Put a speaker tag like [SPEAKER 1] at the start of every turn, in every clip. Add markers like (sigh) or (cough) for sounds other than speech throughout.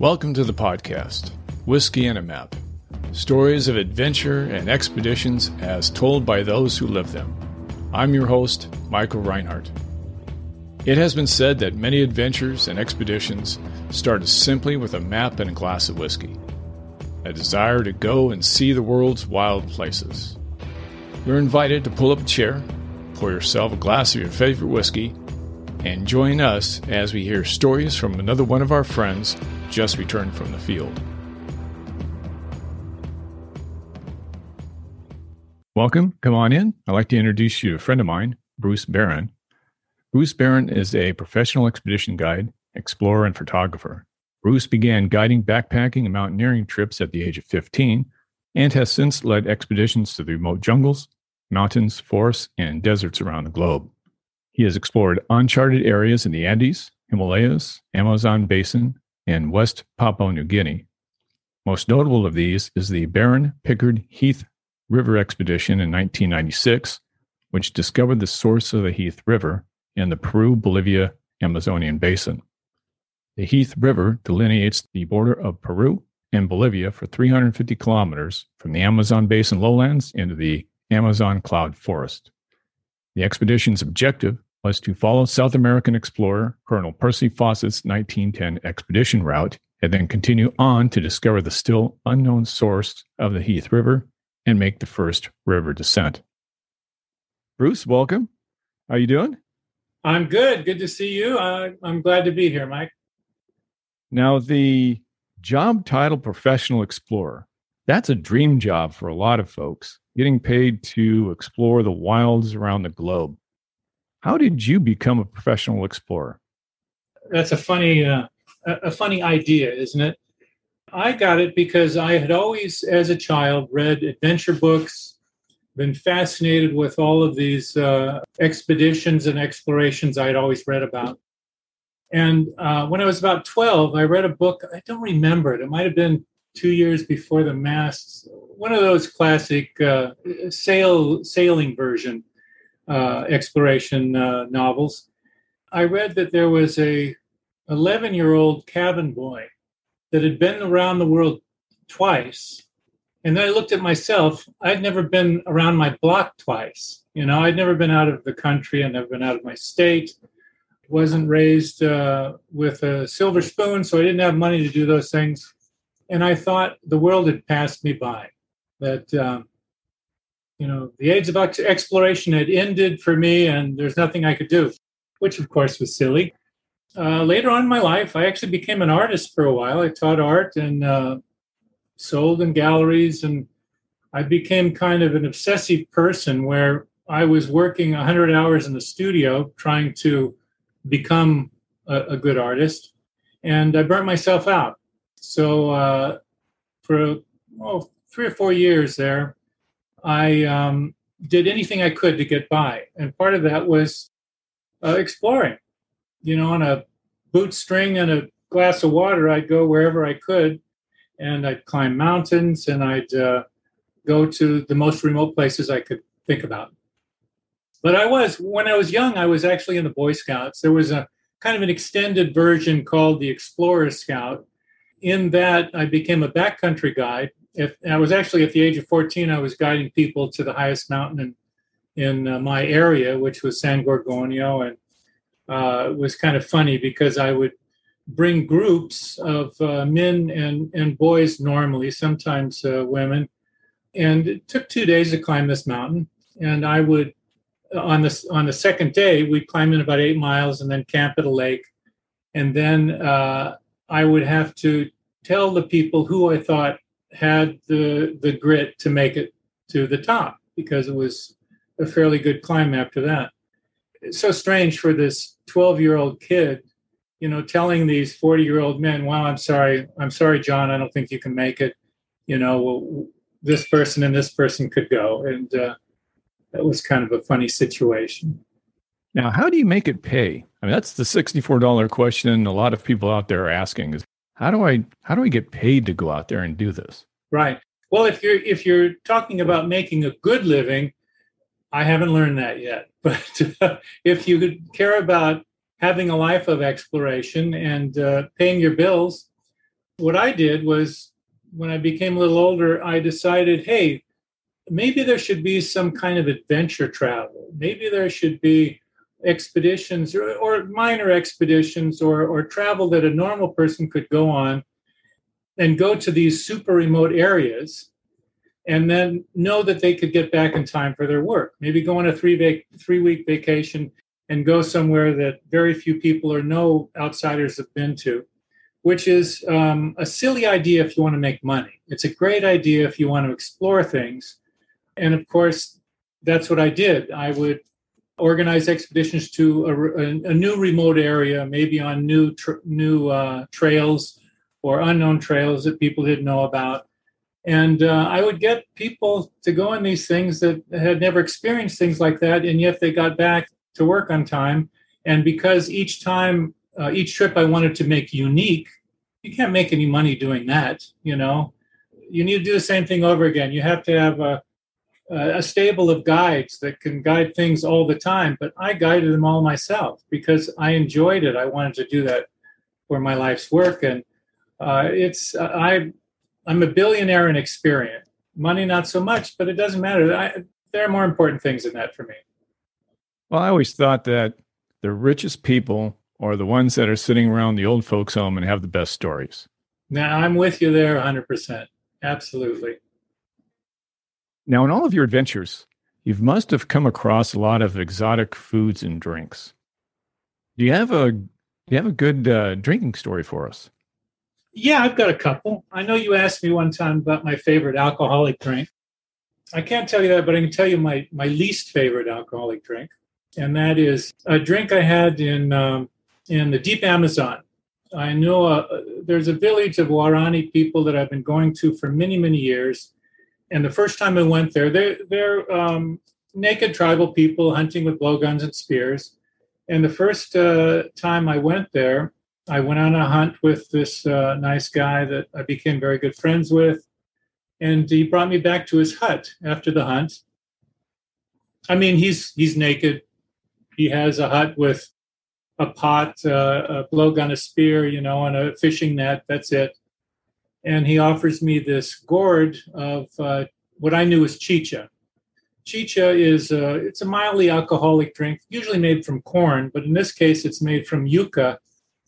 [SPEAKER 1] Welcome to the podcast, Whiskey and a Map. Stories of adventure and expeditions as told by those who live them. I'm your host, Michael Reinhardt. It has been said that many adventures and expeditions started simply with a map and a glass of whiskey, a desire to go and see the world's wild places. You're invited to pull up a chair, pour yourself a glass of your favorite whiskey, and join us as we hear stories from another one of our friends just returned from the field. Welcome. Come on in. I'd like to introduce you to a friend of mine, Bruce Barron. Bruce Barron is a professional expedition guide, explorer, and photographer. Bruce began guiding backpacking and mountaineering trips at the age of 15 and has since led expeditions to the remote jungles, mountains, forests, and deserts around the globe. He has explored uncharted areas in the Andes, Himalayas, Amazon basin, and West Papua New Guinea. Most notable of these is the Barron Pickard Heath River expedition in 1996, which discovered the source of the Heath River in the Peru Bolivia Amazonian basin. The Heath River delineates the border of Peru and Bolivia for 350 kilometers from the Amazon basin lowlands into the Amazon cloud forest. The expedition's objective was to follow South American explorer Colonel Percy Fawcett's 1910 expedition route and then continue on to discover the still unknown source of the Heath River and make the first river descent. Bruce, welcome. How you doing?
[SPEAKER 2] I'm good. Good to see you. Uh, I'm glad to be here, Mike.
[SPEAKER 1] Now, the job title professional explorer, that's a dream job for a lot of folks, getting paid to explore the wilds around the globe. How did you become a professional explorer?
[SPEAKER 2] That's a funny, uh, a funny idea, isn't it? I got it because I had always, as a child, read adventure books, been fascinated with all of these uh, expeditions and explorations I had always read about. And uh, when I was about 12, I read a book. I don't remember it. It might have been two years before the mast. One of those classic uh, sail sailing version uh, exploration uh, novels, I read that there was a 11 year old cabin boy that had been around the world twice. And then I looked at myself. I'd never been around my block twice. You know, I'd never been out of the country. And I'd never been out of my state. Wasn't raised uh, with a silver spoon, so I didn't have money to do those things. And I thought the world had passed me by. That um, you know, the age of exploration had ended for me and there's nothing I could do, which of course was silly. Uh, later on in my life, I actually became an artist for a while. I taught art and uh, sold in galleries, and I became kind of an obsessive person where I was working 100 hours in the studio trying to become a, a good artist, and I burnt myself out. So uh, for well, three or four years there, I um, did anything I could to get by. And part of that was uh, exploring. You know, on a boot string and a glass of water, I'd go wherever I could and I'd climb mountains and I'd uh, go to the most remote places I could think about. But I was, when I was young, I was actually in the Boy Scouts. There was a kind of an extended version called the Explorer Scout. In that, I became a backcountry guide if I was actually at the age of 14, I was guiding people to the highest mountain in in uh, my area, which was San Gorgonio, and uh, it was kind of funny because I would bring groups of uh, men and and boys normally, sometimes uh, women, and it took two days to climb this mountain, and I would on the on the second day we'd climb in about eight miles and then camp at a lake, and then uh, I would have to tell the people who I thought had the the grit to make it to the top because it was a fairly good climb after that. It's so strange for this 12 year old kid, you know, telling these 40 year old men, "Well, I'm sorry, I'm sorry, John, I don't think you can make it." You know, well, this person and this person could go, and uh, that was kind of a funny situation.
[SPEAKER 1] Now, how do you make it pay? I mean, that's the $64 question a lot of people out there are asking is how do I how do I get paid to go out there and do this?
[SPEAKER 2] Right. Well, if you're if you're talking about making a good living, I haven't learned that yet. (laughs) But uh, if you could care about having a life of exploration and uh, paying your bills, what I did was when I became a little older, I decided, hey, maybe there should be some kind of adventure travel. Maybe there should be expeditions or, or minor expeditions or, or travel that a normal person could go on and go to these super remote areas and then know that they could get back in time for their work. Maybe go on a three, vac- three week vacation and go somewhere that very few people or no outsiders have been to, which is um, a silly idea if you want to make money. It's a great idea if you want to explore things. And of course, that's what I did. I would organize expeditions to a, a, a new remote area, maybe on new new uh, trails or unknown trails that people didn't know about. And uh, I would get people to go on these things that had never experienced things like that, and yet they got back to work on time. And because each time, uh, each trip I wanted to make unique, you can't make any money doing that. You know, you need to do the same thing over again. You have to have a, a stable of guides that can guide things all the time. But I guided them all myself because I enjoyed it. I wanted to do that for my life's work, and uh, it's uh, I I'm a billionaire in experience. Money, not so much, but it doesn't matter. I, there are more important things than that for me.
[SPEAKER 1] Well, I always thought that the richest people are the ones that are sitting around the old folks' home and have the best stories.
[SPEAKER 2] Now, I'm with you there 100%. Absolutely.
[SPEAKER 1] Now, in all of your adventures, you must have come across a lot of exotic foods and drinks. Do you have a do you have a good uh, drinking story for us?
[SPEAKER 2] Yeah, I've got a couple. I know you asked me one time about my favorite alcoholic drink. I can't tell you that, but I can tell you my my least favorite alcoholic drink and that is a drink I had in um, in the deep Amazon. I know uh, there's a village of Waorani people that I've been going to for many many years, and the first time I went there, they're they're um, naked tribal people hunting with blowguns and spears. And the first uh, time I went there, I went on a hunt with this uh, nice guy that I became very good friends with, and he brought me back to his hut after the hunt. I mean, he's he's naked, he has a hut with a pot, uh, a blowgun, a spear, you know, and a fishing net. That's it. And he offers me this gourd of uh, what I knew was chicha. Chicha is a, it's a mildly alcoholic drink, usually made from corn, but in this case, it's made from yuca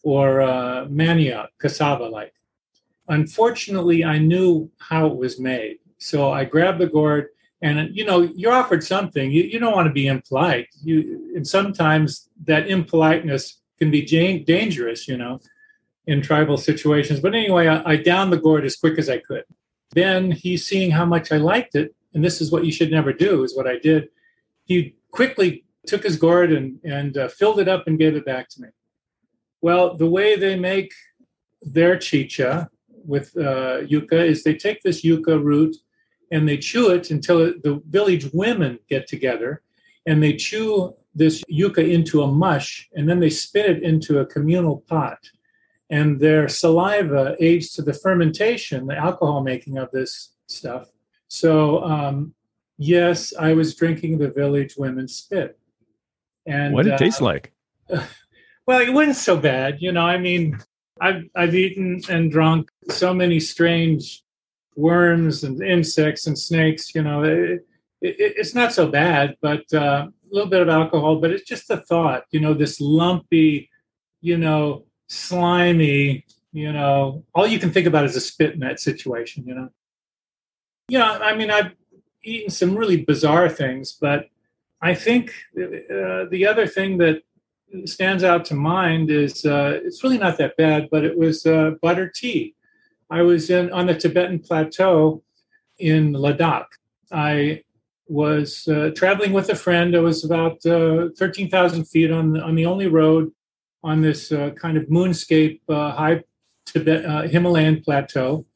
[SPEAKER 2] or uh, manioc, cassava like. Unfortunately, I knew how it was made. So I grabbed the gourd and you know you're offered something you, you don't want to be impolite you and sometimes that impoliteness can be dangerous you know in tribal situations. But anyway I, I downed the gourd as quick as i could. Then he's seeing how much i liked it and this is what you should never do is what i did he quickly took his gourd and, and uh, filled it up and gave it back to me. Well the way they make their chicha with uh, yucca is they take this yucca root and they chew it until the village women get together and they chew this yucca into a mush and then they spit it into a communal pot. And their saliva aids to the fermentation, the alcohol making of this stuff. So, um, yes, I was drinking the village women's spit.
[SPEAKER 1] And what did it uh, taste like? (laughs)
[SPEAKER 2] Well, it wasn't so bad. You know, I mean, I've, I've eaten and drunk so many strange worms and insects and snakes. You know, it, it, it's not so bad, but uh, a little bit of alcohol. But it's just the thought. You know, this lumpy, you know, slimy. You know, all you can think about is a spit in that situation. You know. Know, I mean, I've eaten some really bizarre things, but I think uh, the other thing that stands out to mind is uh, it's really not that bad, but it was uh, butter tea. I was in on the Tibetan plateau in Ladakh. I was uh, traveling with a friend. I was about uh, 13,000 feet on on the only road on this uh, kind of moonscape uh, high Tibet, uh, Himalayan plateau.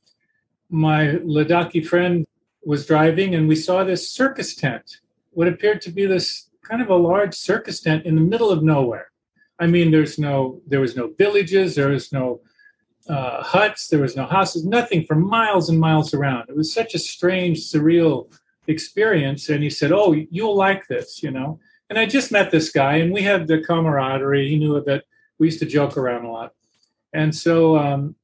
[SPEAKER 2] My Ladakhi friend was driving, and we saw this circus tent, what appeared to be this kind of a large circus tent in the middle of nowhere. I mean, there's no, there was no villages, there was no uh, huts, there was no houses, nothing for miles and miles around. It was such a strange, surreal experience. And he said, "Oh, you'll like this," you know. And I just met this guy, and we had the camaraderie. He knew that we used to joke around a lot, and so um,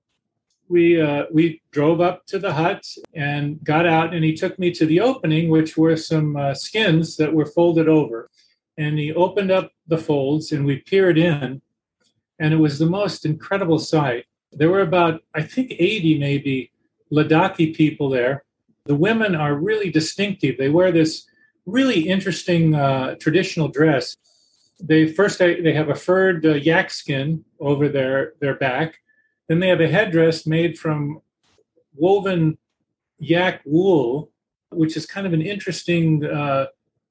[SPEAKER 2] we uh, we drove up to the hut and got out, and he took me to the opening, which were some uh, skins that were folded over, and he opened up the folds, and we peered in, and it was the most incredible sight. There were about I think eighty maybe Ladakhi people there. The women are really distinctive. They wear this really interesting uh, traditional dress. They first they, have a furred uh, yak skin over their their back then they have a headdress made from woven yak wool, which is kind of an interesting, uh,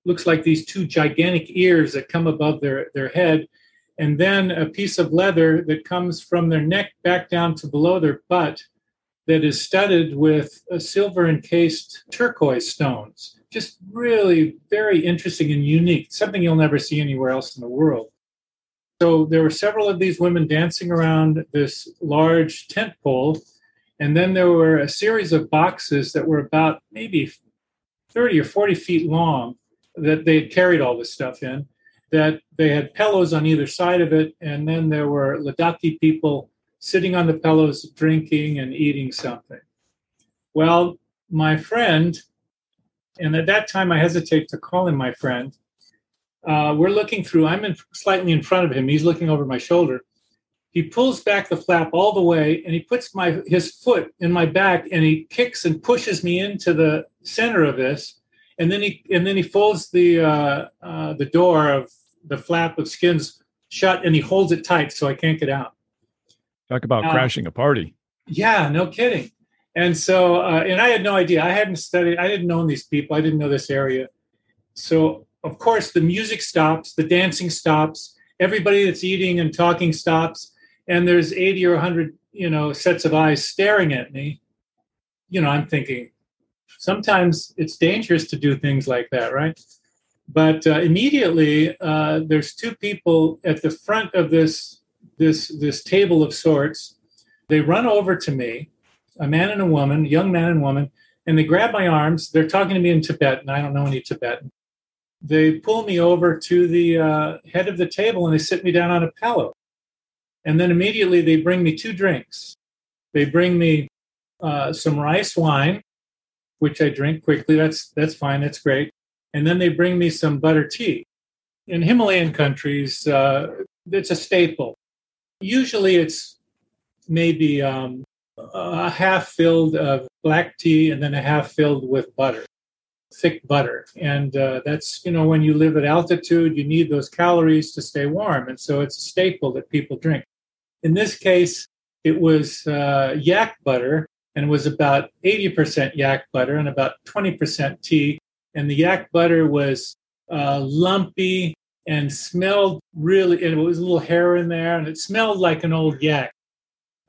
[SPEAKER 2] looks like these two gigantic ears that come above their, their head. And then a piece of leather that comes from their neck back down to below their butt that is studded with silver encased turquoise stones. Just really very interesting and unique, something you'll never see anywhere else in the world. So there were several of these women dancing around this large tent pole. And then there were a series of boxes that were about maybe 30 or 40 feet long that they had carried all this stuff in, that they had pillows on either side of it. And then there were Ladakhi people sitting on the pillows, drinking and eating something. Well, my friend, and at that time I hesitate to call him my friend, uh, we're looking through. I'm in, slightly in front of him. He's looking over my shoulder. He pulls back the flap all the way, and he puts my his foot in my back, and he kicks and pushes me into the center of this. And then he and then he folds the uh, uh, the door of the flap of skins shut, and he holds it tight so I can't get out.
[SPEAKER 1] Talk about uh, crashing a party.
[SPEAKER 2] Yeah, no kidding. And so, uh, and I had no idea. I hadn't studied. I didn't know these people. I didn't know this area. So of course, the music stops, the dancing stops, everybody that's eating and talking stops, and there's 80 or 100, you know, sets of eyes staring at me. You know, I'm thinking, sometimes it's dangerous to do things like that, right? But uh, immediately, uh, there's two people at the front of this this this table of sorts. They run over to me, a man and a woman, young man and woman, and they grab my arms. They're talking to me in Tibetan. I don't know any Tibetan they pull me over to the uh, head of the table and they sit me down on a pillow. And then immediately they bring me two drinks. They bring me uh, some rice wine, which I drink quickly. That's that's fine. That's great. And then they bring me some butter tea. In Himalayan countries, uh, it's a staple. Usually, it's maybe um, a half filled of black tea and then a half filled with butter thick butter. And uh, that's, you know, when you live at altitude, you need those calories to stay warm. And so it's a staple that people drink. In this case, it was uh, yak butter, and it was about 80% yak butter and about 20% tea. And the yak butter was uh, lumpy and smelled really, and it was a little hair in there, and it smelled like an old yak.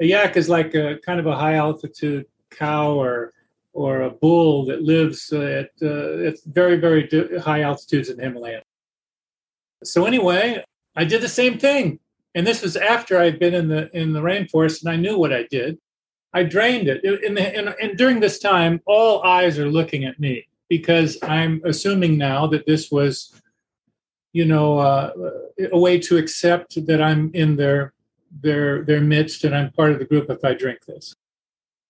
[SPEAKER 2] A yak is like a kind of a high altitude cow or or a bull that lives at, uh, at very, very high altitudes in the Himalaya. So anyway, I did the same thing. And this was after I'd been in the in the rainforest and I knew what I did. I drained it. In the, in, and during this time, all eyes are looking at me because I'm assuming now that this was, you know, uh, a way to accept that I'm in their their their midst and I'm part of the group if I drink this.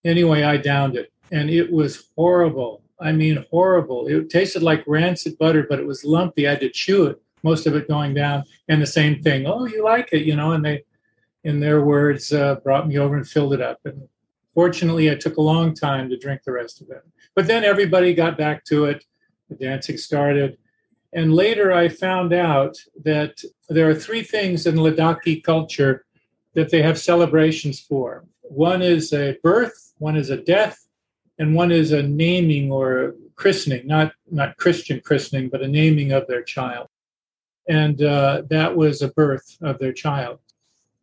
[SPEAKER 2] Anyway, I downed it and it was horrible. I mean, horrible. It tasted like rancid butter, but it was lumpy. I had to chew it, most of it going down. And the same thing. Oh, you like it, you know? And they, in their words, uh, brought me over and filled it up. And fortunately, it took a long time to drink the rest of it. But then everybody got back to it. The dancing started. And later, I found out that there are three things in Ladakhi culture that they have celebrations for. One is a birth, one is a death, and one is a naming or christening, not not Christian christening, but a naming of their child, and uh, that was a birth of their child.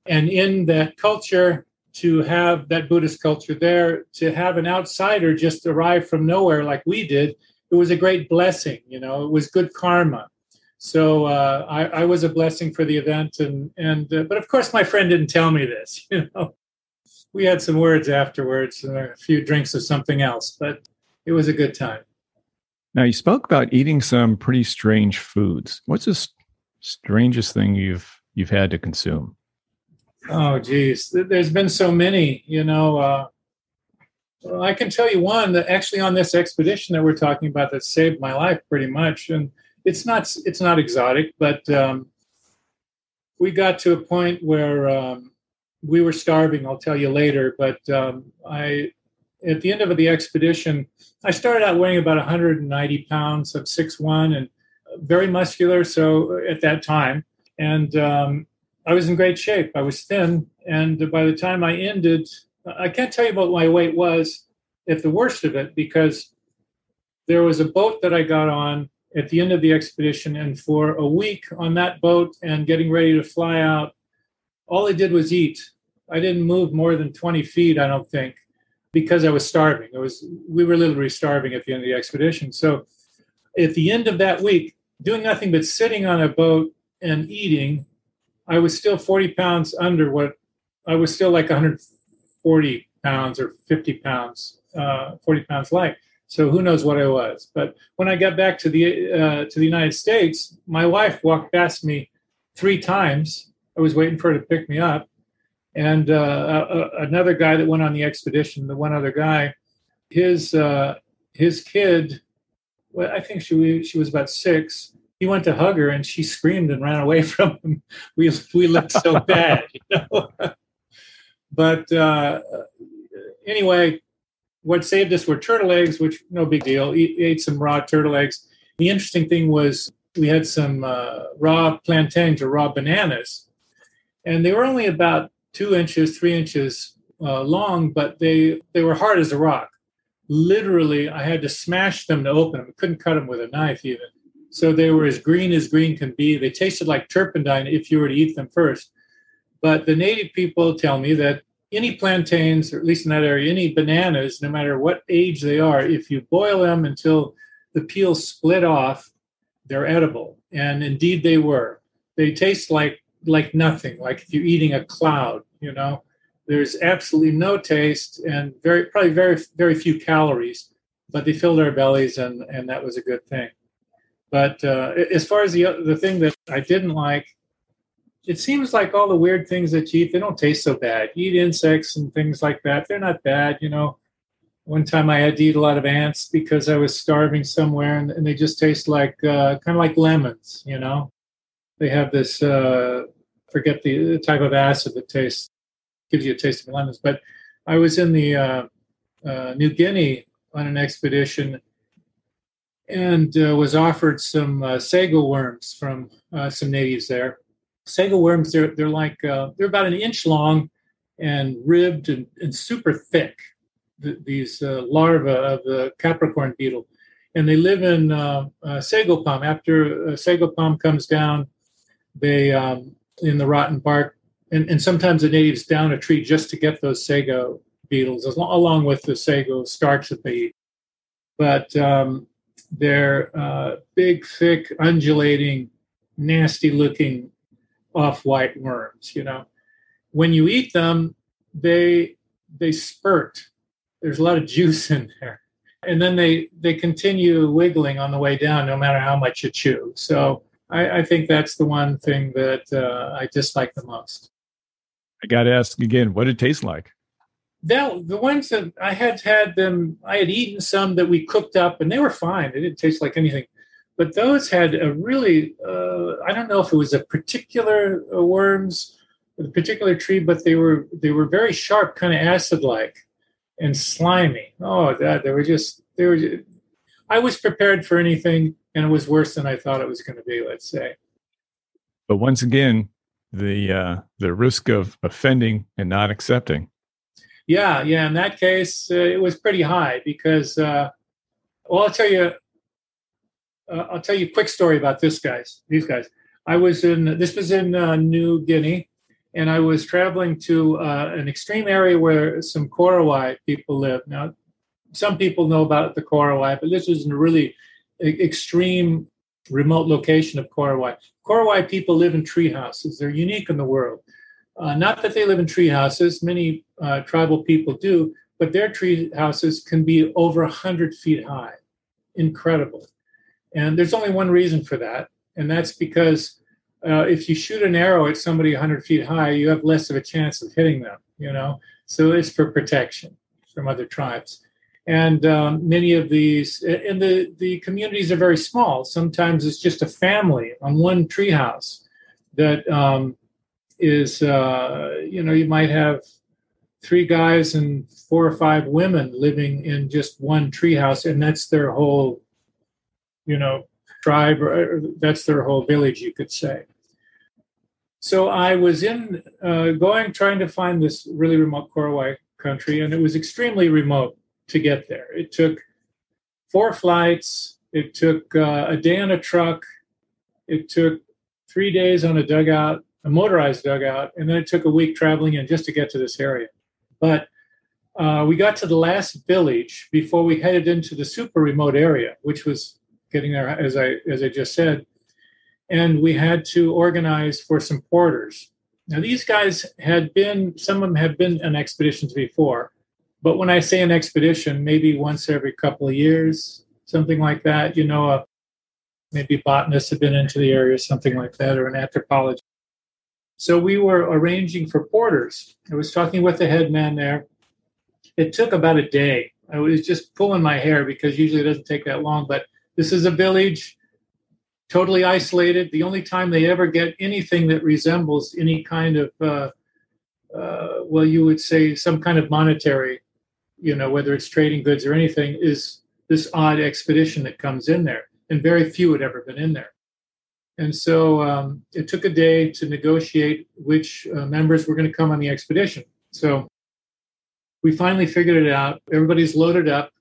[SPEAKER 2] And in that culture, to have that Buddhist culture there, to have an outsider just arrive from nowhere like we did, it was a great blessing. You know, it was good karma. So uh, I, I, was a blessing for the event, and and uh, but of course my friend didn't tell me this. (laughs) You know, we had some words afterwards and a few drinks of something else, but it was a good time.
[SPEAKER 1] Now you spoke about eating some pretty strange foods. What's the strangest thing you've you've had to consume?
[SPEAKER 2] Oh, geez, there's been so many. You know, uh, Well, I can tell you one that actually on this expedition that we're talking about that saved my life pretty much, and it's not it's not exotic, but um, we got to a point where um, we were starving. I'll tell you later, but um, I at the end of the expedition, I started out weighing about 190 pounds. I'm 6'1 and very muscular. So at that time, and um, I was in great shape. I was thin, and by the time I ended, I can't tell you what my weight was at the worst of it because there was a boat that I got on at the end of the expedition, and for a week on that boat and getting ready to fly out, all I did was eat. I didn't move more than 20 feet, I don't think, because I was starving. It was we were literally starving at the end of the expedition. So at the end of that week, doing nothing but sitting on a boat and eating, I was still 40 pounds under what I was still like 140 pounds or 50 pounds, uh, 40 pounds light. So who knows what I was? But when I got back to the uh, to the United States, my wife walked past me three times. I was waiting for her to pick me up, and uh, another guy that went on the expedition, the one other guy, his uh, his kid, well, I think she she was about six. He went to hug her, and she screamed and ran away (laughs) from him. We we looked so bad, you know. (laughs) but uh, anyway, what saved us were turtle eggs, which no big deal. Eat, ate some raw turtle eggs. The interesting thing was we had some uh, raw plantains or raw bananas, and they were only about two inches, three inches uh, long, but they they were hard as a rock. Literally, I had to smash them to open them. I couldn't cut them with a knife even. So they were as green as green can be. They tasted like turpentine if you were to eat them first. But the native people tell me that any plantains, or at least in that area, any bananas, no matter what age they are, if you boil them until the peel split off, they're edible. And indeed they were. They taste like like nothing, like if you're eating a cloud, you know. There's absolutely no taste and very probably very very few calories, but they filled our bellies and and that was a good thing. But uh, as far as the the thing that I didn't like it seems like all the weird things that you eat, they don't taste so bad. You eat insects and things like that, they're not bad, you know. One time I had to eat a lot of ants because I was starving somewhere and, and they just taste like uh, kind of like lemons, you know. They have this, uh, forget the, type of acid that tastes, gives you a taste of lemons. But I was in the uh, uh, New Guinea on an expedition and uh, was offered some uh, sago worms from uh, some natives there sago worms, they're, they're like, uh, they're about an inch long and ribbed and, and super thick, these uh, larvae of the Capricorn beetle. And they live in uh, uh sago palm. After sago palm comes down, they, um, in the rotten bark, and, and sometimes the natives down a tree just to get those sago beetles, along with the sago starch that they eat. But um, they're uh, big, thick, undulating, nasty looking off-white worms. You know, when you eat them, they they spurt. There's a lot of juice in there, and then they they continue wiggling on the way down, no matter how much you chew. So I, I think that's the one thing that uh, I dislike the most.
[SPEAKER 1] I got to ask again, what did it taste like?
[SPEAKER 2] That, the ones that I had had them, I had eaten some that we cooked up, and they were fine. They didn't taste like anything but those had a really uh, I don't know if it was a particular uh, worms, a particular tree, but they were they were very sharp, kind of acid like, and slimy. Oh, that they were just they were. Just, I was prepared for anything, and it was worse than I thought it was going to be. Let's say.
[SPEAKER 1] But once again, the uh, the risk of offending and not accepting.
[SPEAKER 2] Yeah, yeah. In that case, uh, it was pretty high because. Uh, well, I'll tell you uh, I'll tell you a quick story about this guys. These guys. I was in. This was in uh, New Guinea, and I was traveling to uh, an extreme area where some Korowai people live. Now, some people know about the Korowai, but this was in a really extreme, remote location of Korowai. Korowai people live in tree houses. They're unique in the world. Uh, not that they live in tree houses. Many uh, tribal people do, but their tree houses can be over 100 feet high. Incredible. And there's only one reason for that, and that's because uh, if you shoot an arrow at somebody 100 feet high, you have less of a chance of hitting them, you know? So it's for protection. from other tribes. And um, many of these, and the, the communities are very small. Sometimes it's just a family on one treehouse that um, is, uh, you know, you might have three guys and four or five women living in just one treehouse, and that's their whole, you know, tribe, or that's their whole village, you could say. So I was in uh, going trying to find this really remote Korowai country, and it was extremely remote to get there. It took four flights. It took uh, a day on a truck. It took three days on a dugout, a motorized dugout, and then it took a week traveling in just to get to this area. But uh, we got to the last village before we headed into the super remote area, which was getting there, as I as I just said, and we had to organize for some porters. Now these guys had been, some of them had been on expeditions before, but when I say an expedition, maybe once every couple of years, something like that. You know, a, maybe botanists have been into the area, something like that, or an anthropologist. So we were arranging for porters. I was talking with the head man there. It took about a day. I was just pulling my hair because usually it doesn't take that long. But this is a village, totally isolated. The only time they ever get anything that resembles any kind of, uh, uh, well, you would say some kind of monetary, you know, whether it's trading goods or anything, is this odd expedition that comes in there. And very few had ever been in there. And so um, it took a day to negotiate which uh, members were going to come on the expedition. So we finally figured it out. Everybody's loaded up,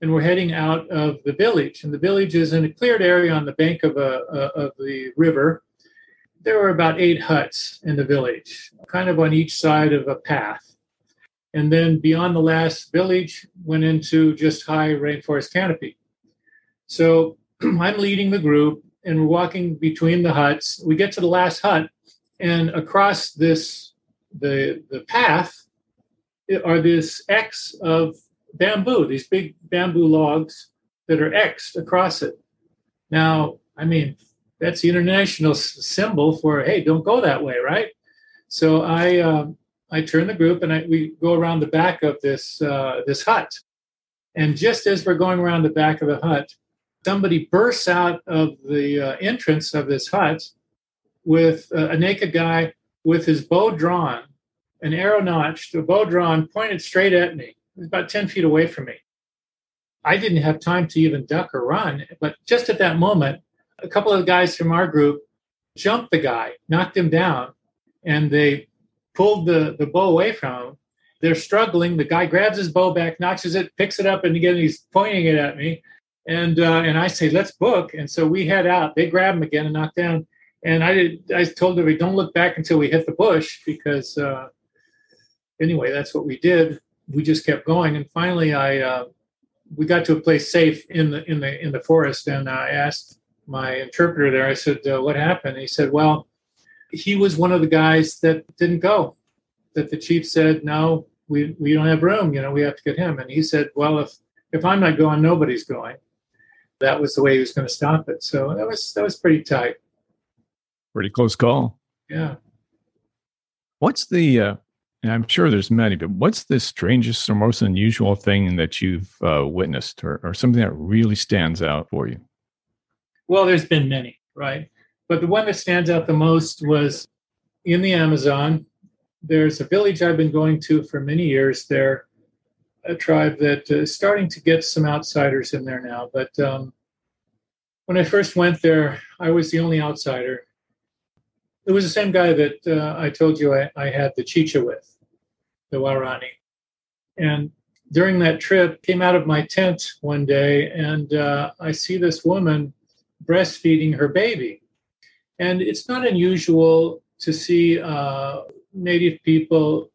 [SPEAKER 2] and we're heading out of the village. And the village is in a cleared area on the bank of, a, a of the river. There were about eight huts in the village, kind of on each side of a path. And then beyond the last village, went into just high rainforest canopy. So (clears throat) I'm leading the group and we're walking between the huts. We get to the last hut, and across this the the path are this X of bamboo, these big bamboo logs that are Xed across it. Now, I mean, that's the international symbol for hey, don't go that way, right? So I um, I turn the group and I, we go around the back of this uh, this hut, and just as we're going around the back of the hut, somebody bursts out of the uh, entrance of this hut with uh, a naked guy with his bow drawn, an arrow notched, a bow drawn, pointed straight at me. About 10 feet away from me. I didn't have time to even duck or run, but just at that moment, a couple of guys from our group jumped the guy, knocked him down, and they pulled the, the bow away from him. They're struggling. The guy grabs his bow back, notches it, picks it up, and again he's pointing it at me and uh, and I say let's book, and so we head out. They grab him again and knock down, and I did. I told we don't look back until we hit the bush because uh, anyway, that's what we did. We just kept going, and finally, I uh, we got to a place safe in the in the in the forest, and I asked my interpreter there. I said, uh, "What happened?" he said, "Well, he was one of the guys that didn't go. That the chief said no." We, we don't have room, you know, we have to get him. And he said, Well, if if I'm not going, nobody's going that was the way he was going to stop it. So that was that was pretty tight.
[SPEAKER 1] Pretty close call.
[SPEAKER 2] Yeah.
[SPEAKER 1] What's the? Uh, and I'm sure there's many, but what's the strangest or most unusual thing that you've uh, witnessed, or, or something that really stands out for you?
[SPEAKER 2] Well, there's been many, right? But the one that stands out the most was in the Amazon. There's a village I've been going to for many years there a tribe that is starting to get some outsiders in there now. But um, when I first went there, I was the only outsider. It was the same guy that uh, I told you I, I, had the chicha with, the Waorani. And during that trip, came out of my tent one day, and uh, I see this woman breastfeeding her baby. And it's not unusual to see uh, native people.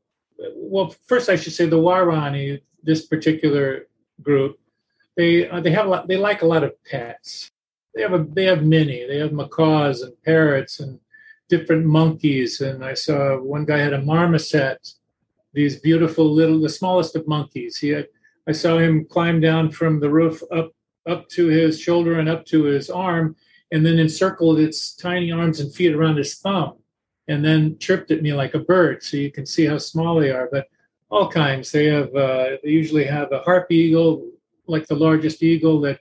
[SPEAKER 2] Well, first I should say the Waorani, this particular group, they uh, they have a lot, they like a lot of pets. They have a they have many. They have macaws and parrots and different monkeys. And I saw one guy had a marmoset, these beautiful little the smallest of monkeys. He had I saw him climb down from the roof up up to his shoulder and up to his arm, and then encircled its tiny arms and feet around his thumb, and then chirped at me like a bird. So you can see how small they are. But all kinds. They have uh, they usually have a harpy eagle, like the largest eagle, that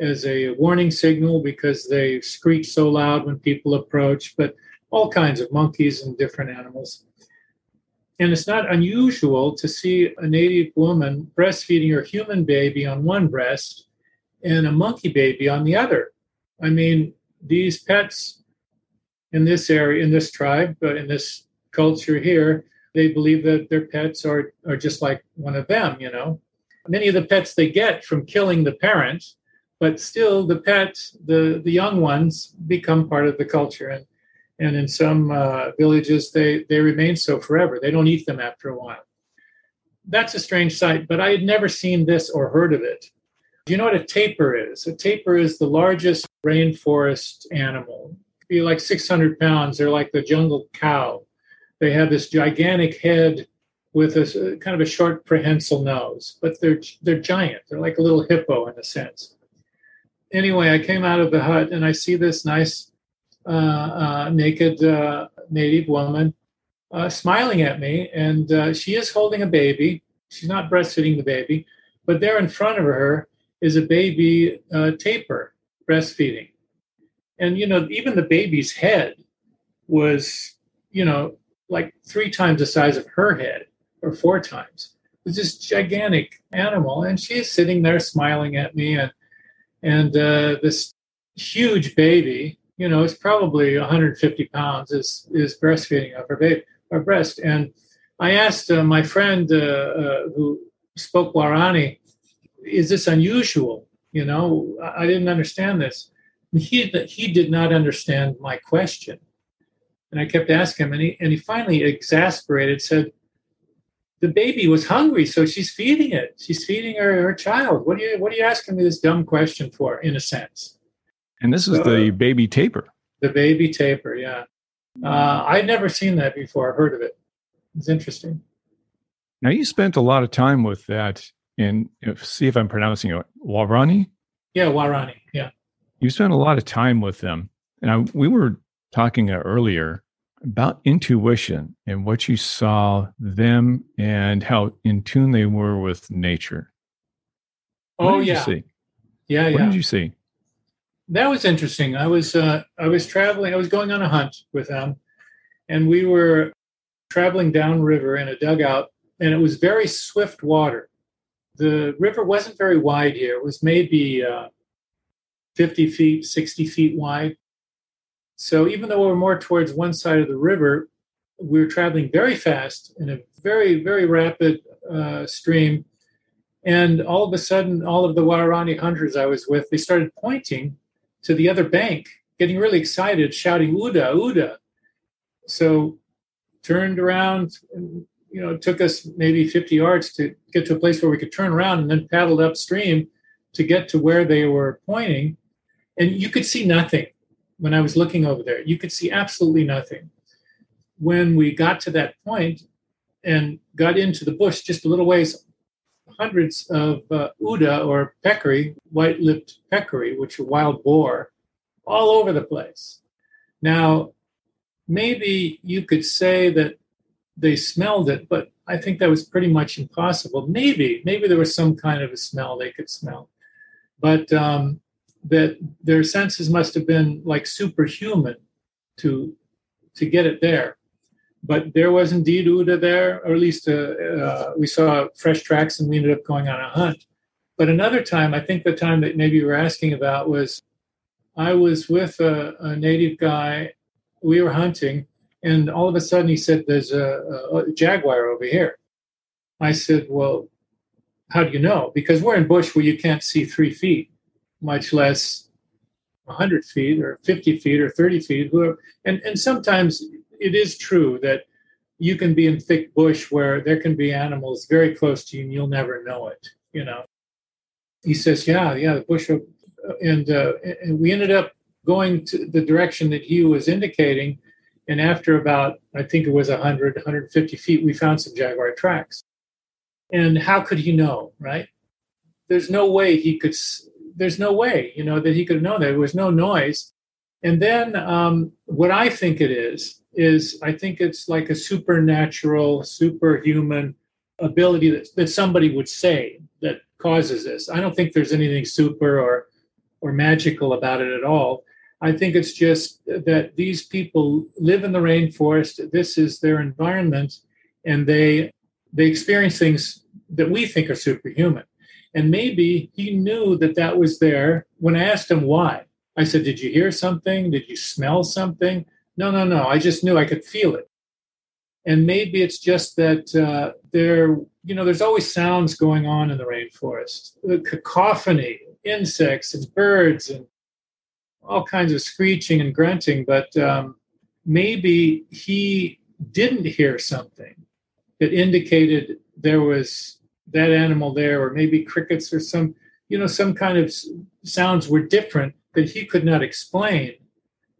[SPEAKER 2] as a warning signal because they screech so loud when people approach. But all kinds of monkeys and different animals. And it's not unusual to see a native woman breastfeeding her human baby on one breast and a monkey baby on the other. I mean, these pets in this area, in this tribe, but in this culture here, they believe that their pets are, are just like one of them, you know. Many of the pets they get from killing the parent, but still the pets, the, the young ones, become part of the culture. And, and in some uh, villages, they, they remain so forever. They don't eat them after a while. That's a strange sight, but I had never seen this or heard of it. Do you know what a tapir is? A tapir is the largest rainforest animal. Be like 600 pounds. They're like the jungle cow. They have this gigantic head with a kind of a short prehensile nose, but they're they're giant. They're like a little hippo in a sense. Anyway, I came out of the hut and I see this nice naked uh, native woman uh, smiling at me, and uh, she is holding a baby. She's not breastfeeding the baby, but there in front of her is a baby uh, tapir breastfeeding. And, you know, even the baby's head was, you know, like three times the size of her head or four times. It was this gigantic animal. And she's sitting there smiling at me. And, and uh, this huge baby, you know, it's probably 150 pounds, is, is breastfeeding of her baby, her breast. And I asked uh, my friend uh, uh who spoke Guarani, is this unusual? You know, I didn't understand this. he, he did not understand my question. And I kept asking him, and he, and he finally, exasperated, said, the baby was hungry, so she's feeding it. She's feeding her, her child. What are you what are you asking me this dumb question for, in a sense?
[SPEAKER 1] And this is so, the baby tapir.
[SPEAKER 2] The baby tapir, yeah. Uh, I'd never seen that before. I heard of it. It's interesting.
[SPEAKER 1] Now you spent a lot of time with that in see if I'm pronouncing it Waorani.
[SPEAKER 2] Yeah, Waorani. Yeah.
[SPEAKER 1] You spent a lot of time with them, and I, we were talking earlier about intuition and what you saw them and how in tune they were with nature.
[SPEAKER 2] Oh yeah. Yeah,
[SPEAKER 1] what
[SPEAKER 2] yeah.
[SPEAKER 1] What did you see?
[SPEAKER 2] That was interesting. I was uh, I was traveling. I was going on a hunt with them, and we were traveling downriver in a dugout, and it was very swift water the river wasn't very wide here. It was maybe uh, 50 feet, 60 feet wide. So even though we are more towards one side of the river, we were traveling very fast in a very, very rapid uh, stream. And all of a sudden, all of the Waorani hunters I was with, they started pointing to the other bank, getting really excited, shouting, Uda, Uda. So turned around, and, you know, it took us maybe 50 yards to get to a place where we could turn around and then paddled upstream to get to where they were pointing. And you could see nothing when I was looking over there. You could see absolutely nothing. When we got to that point and got into the bush just a little ways, hundreds of uh, Uda or peccary, white lipped peccary, which are wild boar, all over the place. Now, maybe you could say that they smelled it, but I think that was pretty much impossible. Maybe, maybe there was some kind of a smell they could smell, but um, that their senses must have been like superhuman to to get it there. But there was indeed Uda there, or at least uh, uh, we saw fresh tracks, and we ended up going on a hunt. But another time, I think the time that maybe you were asking about was I was with a, a native guy. We were hunting, and all of a sudden he said, There's a, a, jaguar over here. I said, Well, how do you know? Because we're in bush where you can't see three feet, much less 100 feet or 50 feet or 30 feet. And, and sometimes it is true that you can be in thick bush where there can be animals very close to you and you'll never know it, you know. He says, Yeah, yeah, the bush. And, uh, and we ended up going to the direction that he was indicating and after about, I think it was 100, 150 feet, we found some jaguar tracks. And how could he know, right? There's no way he could, there's no way, you know, that he could known that. There was no noise. And then um, what I think it is, is I think it's like a supernatural, superhuman ability that, that somebody would say that causes this. I don't think there's anything super or or magical about it at all. I think it's just that these people live in the rainforest. This is their environment, and they they experience things that we think are superhuman. And maybe he knew that that was there. When I asked him why, I said, "Did you hear something? Did you smell something?" No, no, no. I just knew I could feel it. And maybe it's just that uh, there, you know, there's always sounds going on in the rainforest, the cacophony, insects and birds and all kinds of screeching and grunting. But um, maybe he didn't hear something that indicated there was that animal there, or maybe crickets or some, you know, some kind of sounds were different that he could not explain,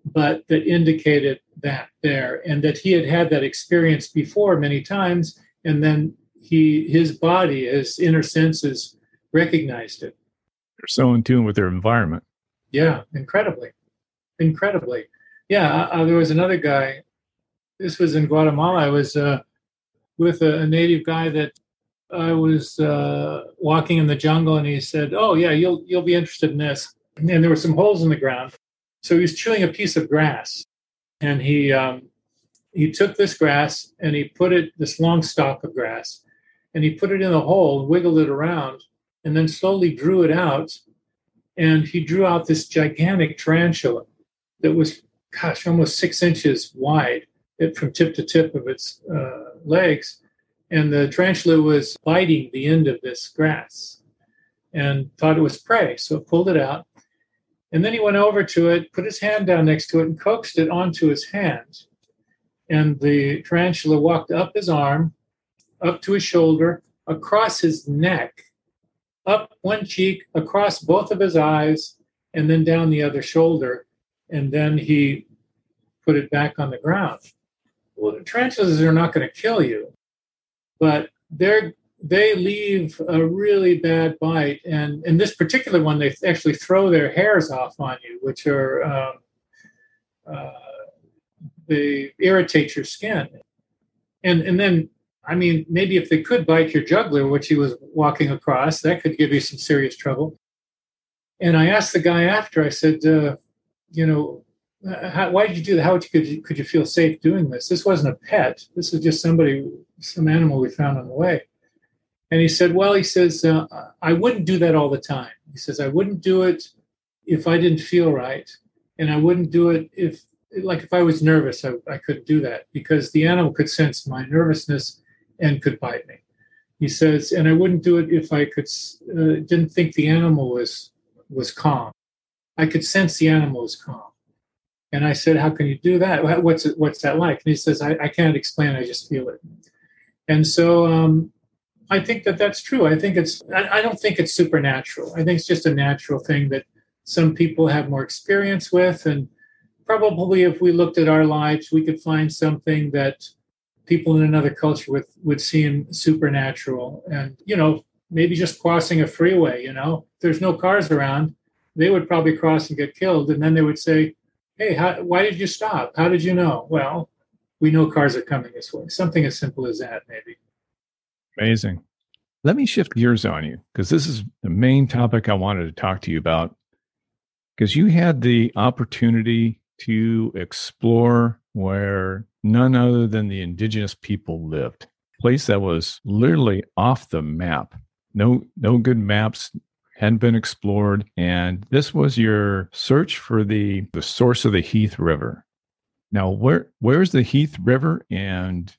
[SPEAKER 2] but that indicated that there, and that he had had that experience before many times, and then he, his body, his inner senses recognized it.
[SPEAKER 1] They're so in tune with their environment.
[SPEAKER 2] Yeah, incredibly, incredibly. Yeah, uh, there was another guy. This was in Guatemala. I was uh, with a, a, native guy that I was uh, walking in the jungle, and he said, "Oh yeah, you'll you'll be interested in this." And there were some holes in the ground, so he was chewing a piece of grass, and he um, he took this grass and he put it this long stalk of grass, and he put it in the hole, and wiggled it around, and then slowly drew it out, and he drew out this gigantic tarantula that was, gosh, almost six inches wide from tip to tip of its uh, legs and the tarantula was biting the end of this grass and thought it was prey. So it pulled it out. And then he went over to it, put his hand down next to it, and coaxed it onto his hand. And the tarantula walked up his arm, up to his shoulder, across his neck, up one cheek, across both of his eyes, and then down the other shoulder. And then he put it back on the ground. Well, the tarantulas are not going to kill you but they're they leave a really bad bite, and in this particular one, they actually throw their hairs off on you, which are um, uh, they irritate your skin, and and then I mean maybe if they could bite your jugular, which he was walking across, that could give you some serious trouble. And I asked the guy after, I said, uh, you know, how, why did you do that? How could you, could you feel safe doing this? This wasn't a pet. This is just somebody, some animal we found on the way. And he said, well, he says, uh, I wouldn't do that all the time. He says, I wouldn't do it if I didn't feel right. And I wouldn't do it if, like, if I was nervous, I, I couldn't do that because the animal could sense my nervousness and could bite me. He says, and I wouldn't do it if I could, uh, didn't think the animal was, was calm. I could sense the animal was calm. And I said, How can you do that? What's it, what's that like? And he says, I, I can't explain, I just feel it. And so um, I think that that's true. I think it's, I, don't think it's supernatural. I think it's just a natural thing that some people have more experience with. And probably if we looked at our lives, we could find something that people in another culture would, would seem supernatural. And, you know, maybe just crossing a freeway, you know, there's no cars around, they would probably cross and get killed. And then they would say, hey, how, why did you stop? How did you know? Well, we know cars are coming this way. Something as simple as that, maybe.
[SPEAKER 1] Amazing. Let me shift gears on you because this is the main topic I wanted to talk to you about. Because you had the opportunity to explore where none other than the indigenous people lived, place that was literally off the map. No, no good maps, hadn't been explored. And this was your search for the, the source of the Heath River. Now, where where's the Heath River and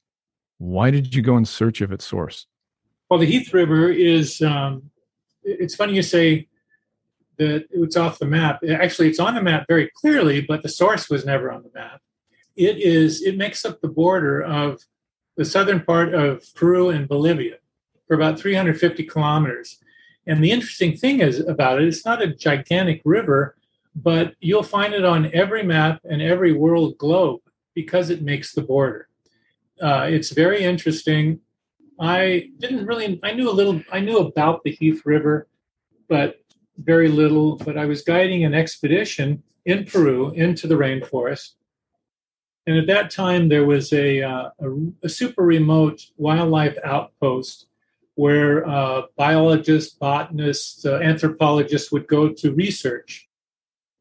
[SPEAKER 1] why did you go in search of its source?
[SPEAKER 2] Well, the Heath River is, um, it's funny you say that it's off the map. Actually, it's on the map very clearly, but the source was never on the map. It is, it makes up the border of the southern part of Peru and Bolivia for about 350 kilometers. And the interesting thing is about it, it's not a gigantic river, but you'll find it on every map and every world globe because it makes the border. Uh, it's very interesting. I didn't really, I knew a little, I knew about the Heath River, but very little. But I was guiding an expedition in Peru into the rainforest. And at that time, there was a, uh, a, a super remote wildlife outpost where uh, biologists, botanists, uh, anthropologists would go to research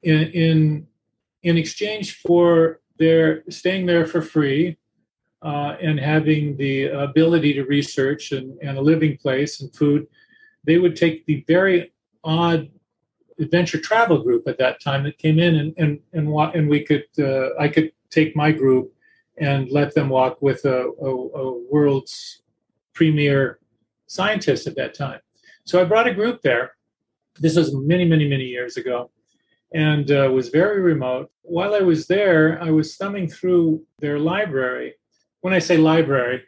[SPEAKER 2] in, in, in exchange for their staying there for free uh, and having the ability to research and, and a living place and food. They would take the very odd adventure travel group at that time that came in and and and, and we could uh, I could take my group and let them walk with a, a, a, world's premier scientist at that time. So I brought a group there. This was many, many, many years ago, and uh, was very remote. While I was there, I was thumbing through their library. When I say library,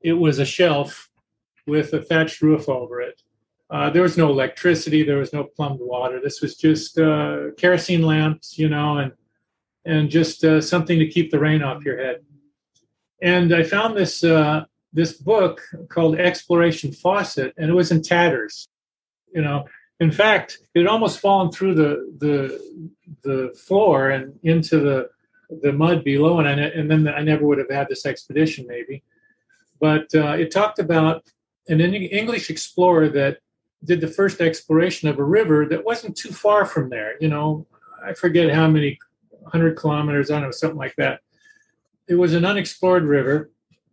[SPEAKER 2] it was a shelf with a thatched roof over it uh, there was no electricity, there was no plumbed water. This was just uh, kerosene lamps, you know, and and just uh, something to keep the rain off your head. And I found this uh, this book called Exploration Fawcett, and it was in tatters. You know, in fact, it had almost fallen through the the the floor and into the the mud below, and I, and then I never would have had this expedition maybe. But uh, it talked about an English explorer that did the first exploration of a river that wasn't too far from there. You know, I forget how many hundred kilometers, I don't know, something like that. It was an unexplored river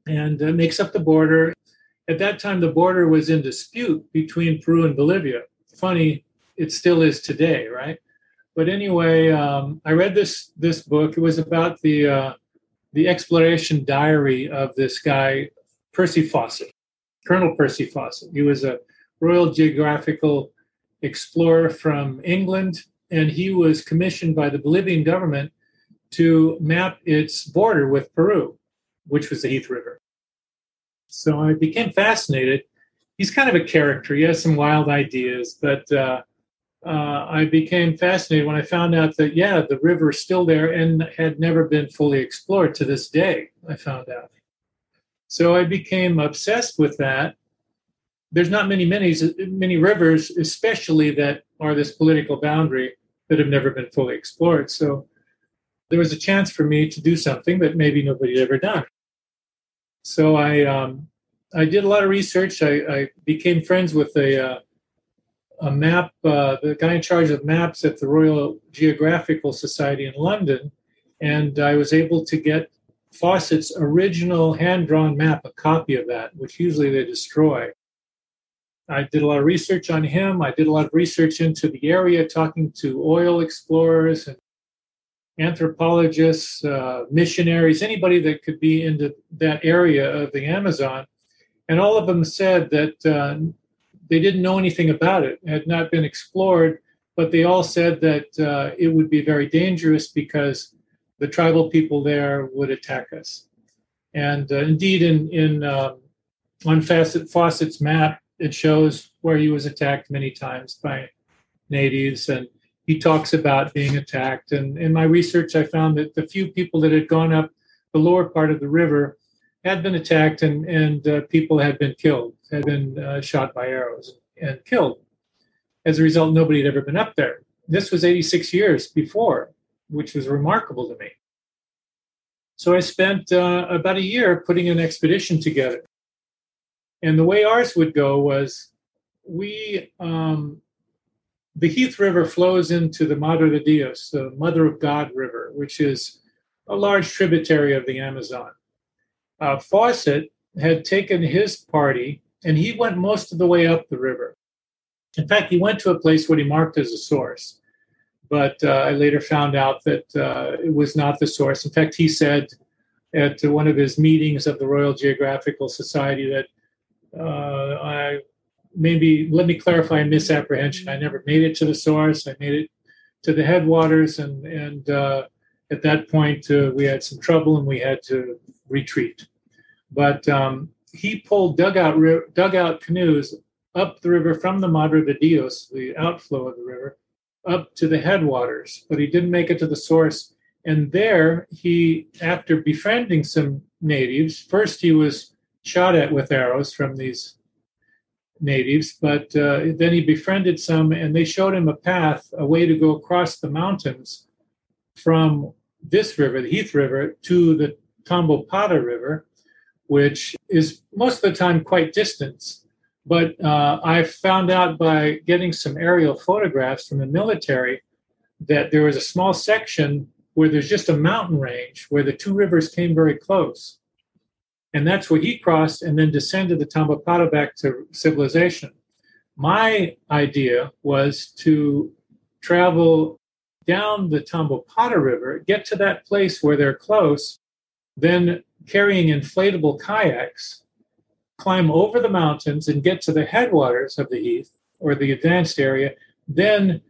[SPEAKER 2] and uh, makes up the border. At that time, the border was in dispute between Peru and Bolivia. Funny, it still is today, right? But anyway, um, I read this this book. It was about the uh, the exploration diary of this guy, Percy Fawcett, Colonel Percy Fawcett. He was a Royal Geographical explorer from England, and he was commissioned by the Bolivian government to map its border with Peru, which was the Heath River. So I became fascinated. He's kind of a character. He has some wild ideas, but uh, uh, I became fascinated when I found out that, yeah, the river is still there and had never been fully explored to this day, I found out. So I became obsessed with that there's not many many many rivers, especially that are this political boundary that have never been fully explored. So there was a chance for me to do something that maybe nobody had ever done. So I um, I did a lot of research. I, I became friends with a uh, a map, uh, the guy in charge of maps at the Royal Geographical Society in London, and I was able to get Fawcett's original hand drawn map, a copy of that, which usually they destroy. I did a lot of research on him. I did a lot of research into the area, talking to oil explorers and anthropologists, uh, missionaries, anybody that could be into that area of the Amazon. And all of them said that uh, they didn't know anything about it, it had not been explored, but they all said that uh, it would be very dangerous because the tribal people there would attack us. And uh, indeed, in, in um, on Fawcett, Fawcett's map, it shows where he was attacked many times by natives and he talks about being attacked and in my research i found that the few people that had gone up the lower part of the river had been attacked and, and uh, people had been killed had been uh, shot by arrows and killed. As a result nobody had ever been up there. This was 86 years before which was remarkable to me. So i spent uh, about a year putting an expedition together. And the way ours would go was we, um, the Heath River flows into the Madre de Dios, the Mother of God River, which is a large tributary of the Amazon. Uh, Fawcett had taken his party and he went most of the way up the river. In fact, he went to a place what he marked as a source, but uh, I later found out that uh, it was not the source. In fact, he said at one of his meetings of the Royal Geographical Society that uh, I maybe let me clarify a misapprehension. I never made it to the source. I made it to the headwaters, and and uh, at that point uh, we had some trouble and we had to retreat. But um, he pulled dugout dugout canoes up the river from the Madre de Dios, the outflow of the river, up to the headwaters. But he didn't make it to the source. And there, he, after befriending some natives, first he was shot at with arrows from these natives, but uh, then he befriended some and they showed him a path, a way to go across the mountains from this river, the Heath River, to the Tambopata River, which is most of the time quite distant. But uh, I found out by getting some aerial photographs from the military that there was a small section where there's just a mountain range where the two rivers came very close. And that's where he crossed and then descended the Tambopata back to civilization. My idea was to travel down the Tambopata River, get to that place where they're close, then carrying inflatable kayaks, climb over the mountains and get to the headwaters of the heath or the advanced area, then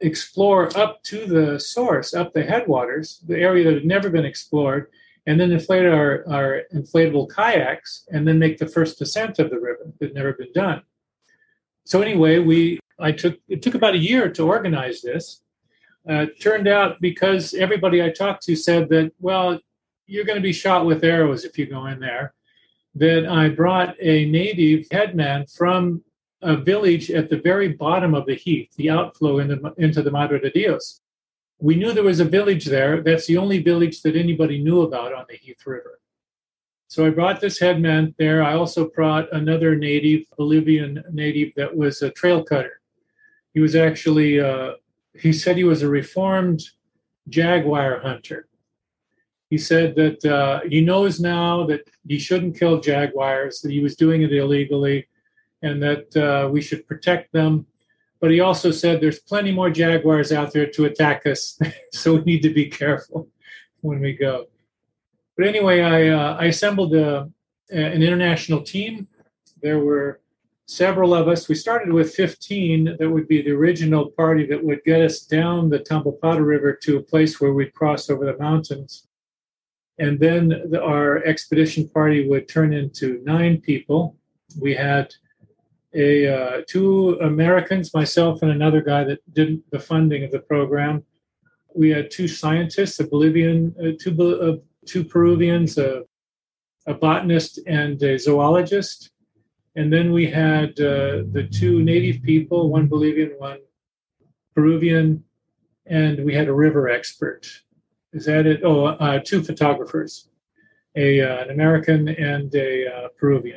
[SPEAKER 2] explore up to the source, up the headwaters, the area that had never been explored, and then inflate our, our inflatable kayaks and then make the first descent of the river that had never been done. So anyway, we I took it took about a year to organize this. Uh, turned out because everybody I talked to said that well, you're going to be shot with arrows if you go in there. That I brought a native headman from a village at the very bottom of the heath, the outflow into, into the Madre de Dios. We knew there was a village there. That's the only village that anybody knew about on the Heath River. So I brought this headman there. I also brought another native, Bolivian native, that was a trail cutter. He was actually, uh, he said he was a reformed jaguar hunter. He said that uh, he knows now that he shouldn't kill jaguars, that he was doing it illegally, and that uh, we should protect them. But he also said there's plenty more jaguars out there to attack us, (laughs) so we need to be careful when we go. But anyway, I, uh, I assembled a, an international team. There were several of us. We started with 15. That would be the original party that would get us down the Tambopata River to a place where we'd cross over the mountains. And then the, our expedition party would turn into nine people. We had a uh, two Americans, myself and another guy that did the funding of the program. We had two scientists, a Bolivian, uh, two uh, two Peruvians, a, a, botanist and a zoologist, and then we had uh, the two native people, one Bolivian, one Peruvian, and we had a river expert. Is that it? Oh, uh, two photographers, a uh, an American and a Peruvian.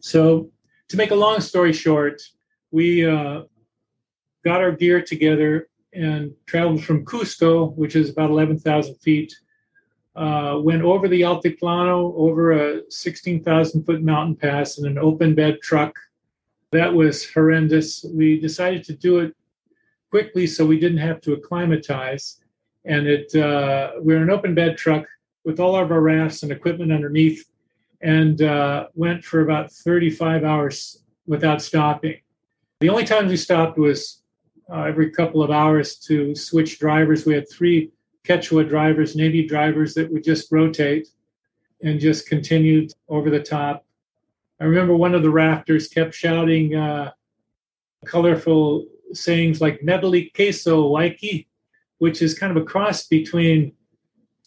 [SPEAKER 2] So to make a long story short, we uh, got our gear together and traveled from Cusco, which is about 11,000 feet, uh, went over the Altiplano, over a 16,000 foot mountain pass in an open bed truck. That was horrendous. We decided to do it quickly so we didn't have to acclimatize. And it uh, we were an open bed truck with all of our rafts and equipment underneath and uh, went for about 35 hours without stopping. The only times we stopped was uh, every couple of hours to switch drivers. We had three Quechua drivers, Navy drivers that would just rotate and just continued over the top. I remember one of the rafters kept shouting uh, colorful sayings like medley queso waiki, which is kind of a cross between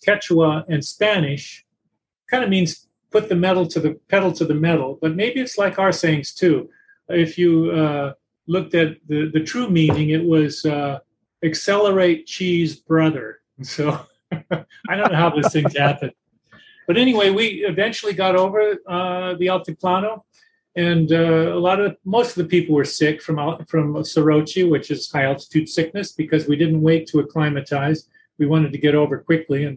[SPEAKER 2] Quechua and Spanish. Kind of means put the metal to the pedal to the metal. But maybe it's like our sayings too. If you uh, looked at the, the true meaning, it was uh, accelerate cheese brother. (laughs) So (laughs) I don't know how those things happen. But anyway, we eventually got over uh, the Altiplano, and uh, a lot of most of the people were sick from from soroche, which is high altitude sickness, because we didn't wait to acclimatize. We wanted to get over quickly, and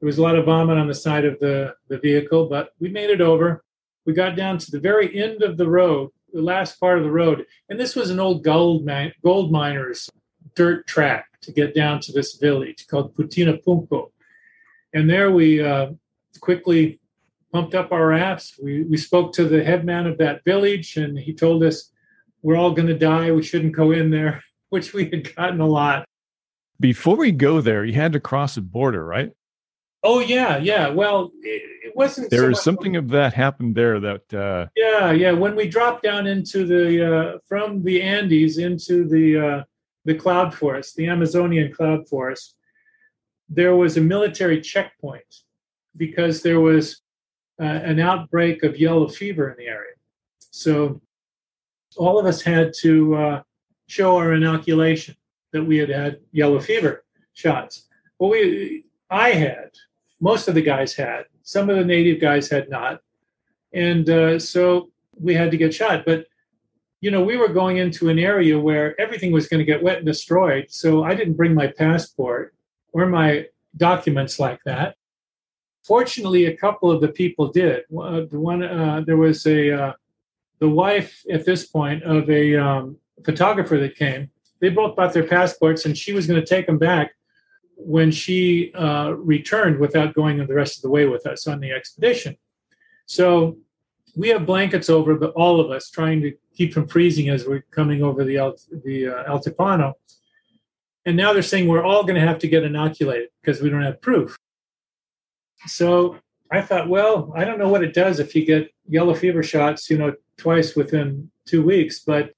[SPEAKER 2] there was a lot of vomit on the side of the, the vehicle, but we made it over. We got down to the very end of the road, the last part of the road. And this was an old gold, mine, gold miner's dirt track to get down to this village called Putina Punco. And there we uh, quickly pumped up our rafts. We, we spoke to the headman of that village, and he told us we're all going to die. We shouldn't go in there, (laughs) which we had gotten a lot.
[SPEAKER 1] Before we go there, you had to cross a border, right?
[SPEAKER 2] Oh yeah, yeah. Well, it, it wasn't.
[SPEAKER 1] There so was something of that happened there. That uh...
[SPEAKER 2] yeah, yeah. When we dropped down into the uh, from the Andes into the uh, the cloud forest, the Amazonian cloud forest, there was a military checkpoint because there was uh, an outbreak of yellow fever in the area. So all of us had to uh, show our inoculation that we had had yellow fever shots. Well, we I had most of the guys had. Some of the native guys had not. And uh, so we had to get shot. But you know, we were going into an area where everything was going to get wet and destroyed. So I didn't bring my passport or my documents like that. Fortunately, a couple of the people did. Uh, the one uh, there was a uh, the wife at this point of a um, photographer that came. They both bought their passports, and she was going to take them back when she uh, returned without going the rest of the way with us on the expedition. So we have blankets over the, all of us, trying to keep from freezing as we're coming over the the uh, Altiplano. And now they're saying we're all going to have to get inoculated because we don't have proof. So I thought, well, I don't know what it does if you get yellow fever shots, you know, twice within two weeks, but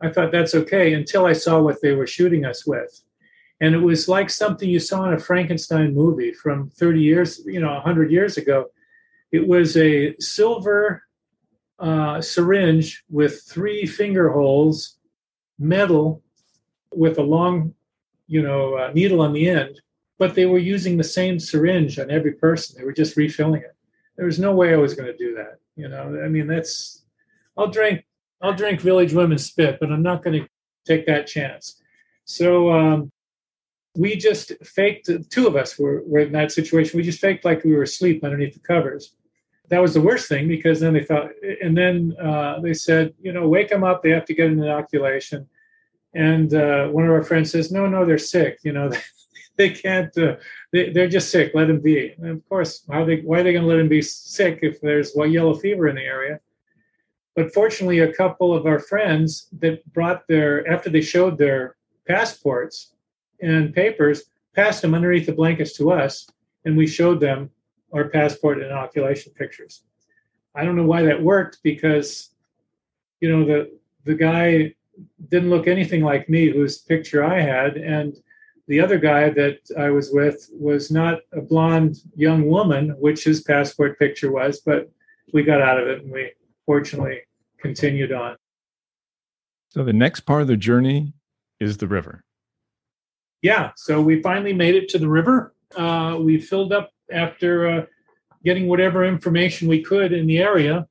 [SPEAKER 2] I thought that's okay until I saw what they were shooting us with. And it was like something you saw in a Frankenstein movie from 30 years, you know, 100 years ago. It was a silver uh, syringe with three finger holes, metal with a long, you know, uh, needle on the end. But they were using the same syringe on every person. They were just refilling it. There was no way I was going to do that. You know, I mean, that's. I'll drink. I'll drink Village Women spit, but I'm not going to take that chance. So um, we just faked. Two of us were, were in that situation. We just faked like we were asleep underneath the covers that was the worst thing because then they thought, and then uh, they said, you know, wake them up. They have to get an inoculation. And uh, one of our friends says, no, no, they're sick. You know, (laughs) they can't. Uh, they, are just sick. Let them be. And of course, they why are they going to let them be sick if there's yellow fever in the area? But fortunately, a couple of our friends that brought their after they showed their passports and papers, passed them underneath the blankets to us, and we showed them our passport and inoculation pictures. I don't know why that worked because, you know, the the guy didn't look anything like me, whose picture I had, and the other guy that I was with was not a blonde young woman, which his passport picture was, but we got out of it and we fortunately continued on.
[SPEAKER 1] So the next part of the journey is the river.
[SPEAKER 2] Yeah, so we finally made it to the river. Uh, we filled up after uh, getting whatever information we could in the area,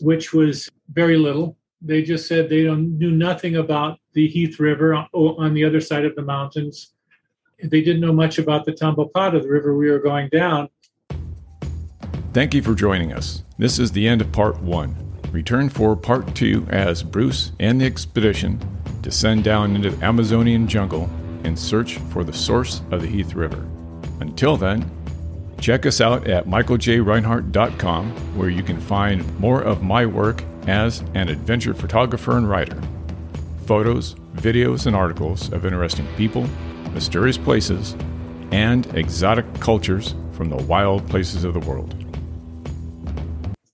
[SPEAKER 2] which was very little. They just said they knew nothing about the Heath River on the other side of the mountains. They didn't know much about the Tambopata, the river we were going down.
[SPEAKER 1] Thank you for joining us. This is the end of part one. Return for part two as Bruce and the expedition descend down into the Amazonian jungle in search for the source of the Heath River. Until then, check us out at michaeljreinhart.com, where you can find more of my work as an adventure photographer and writer. Photos, videos, and articles of interesting people, mysterious places, and exotic cultures from the wild places of the world.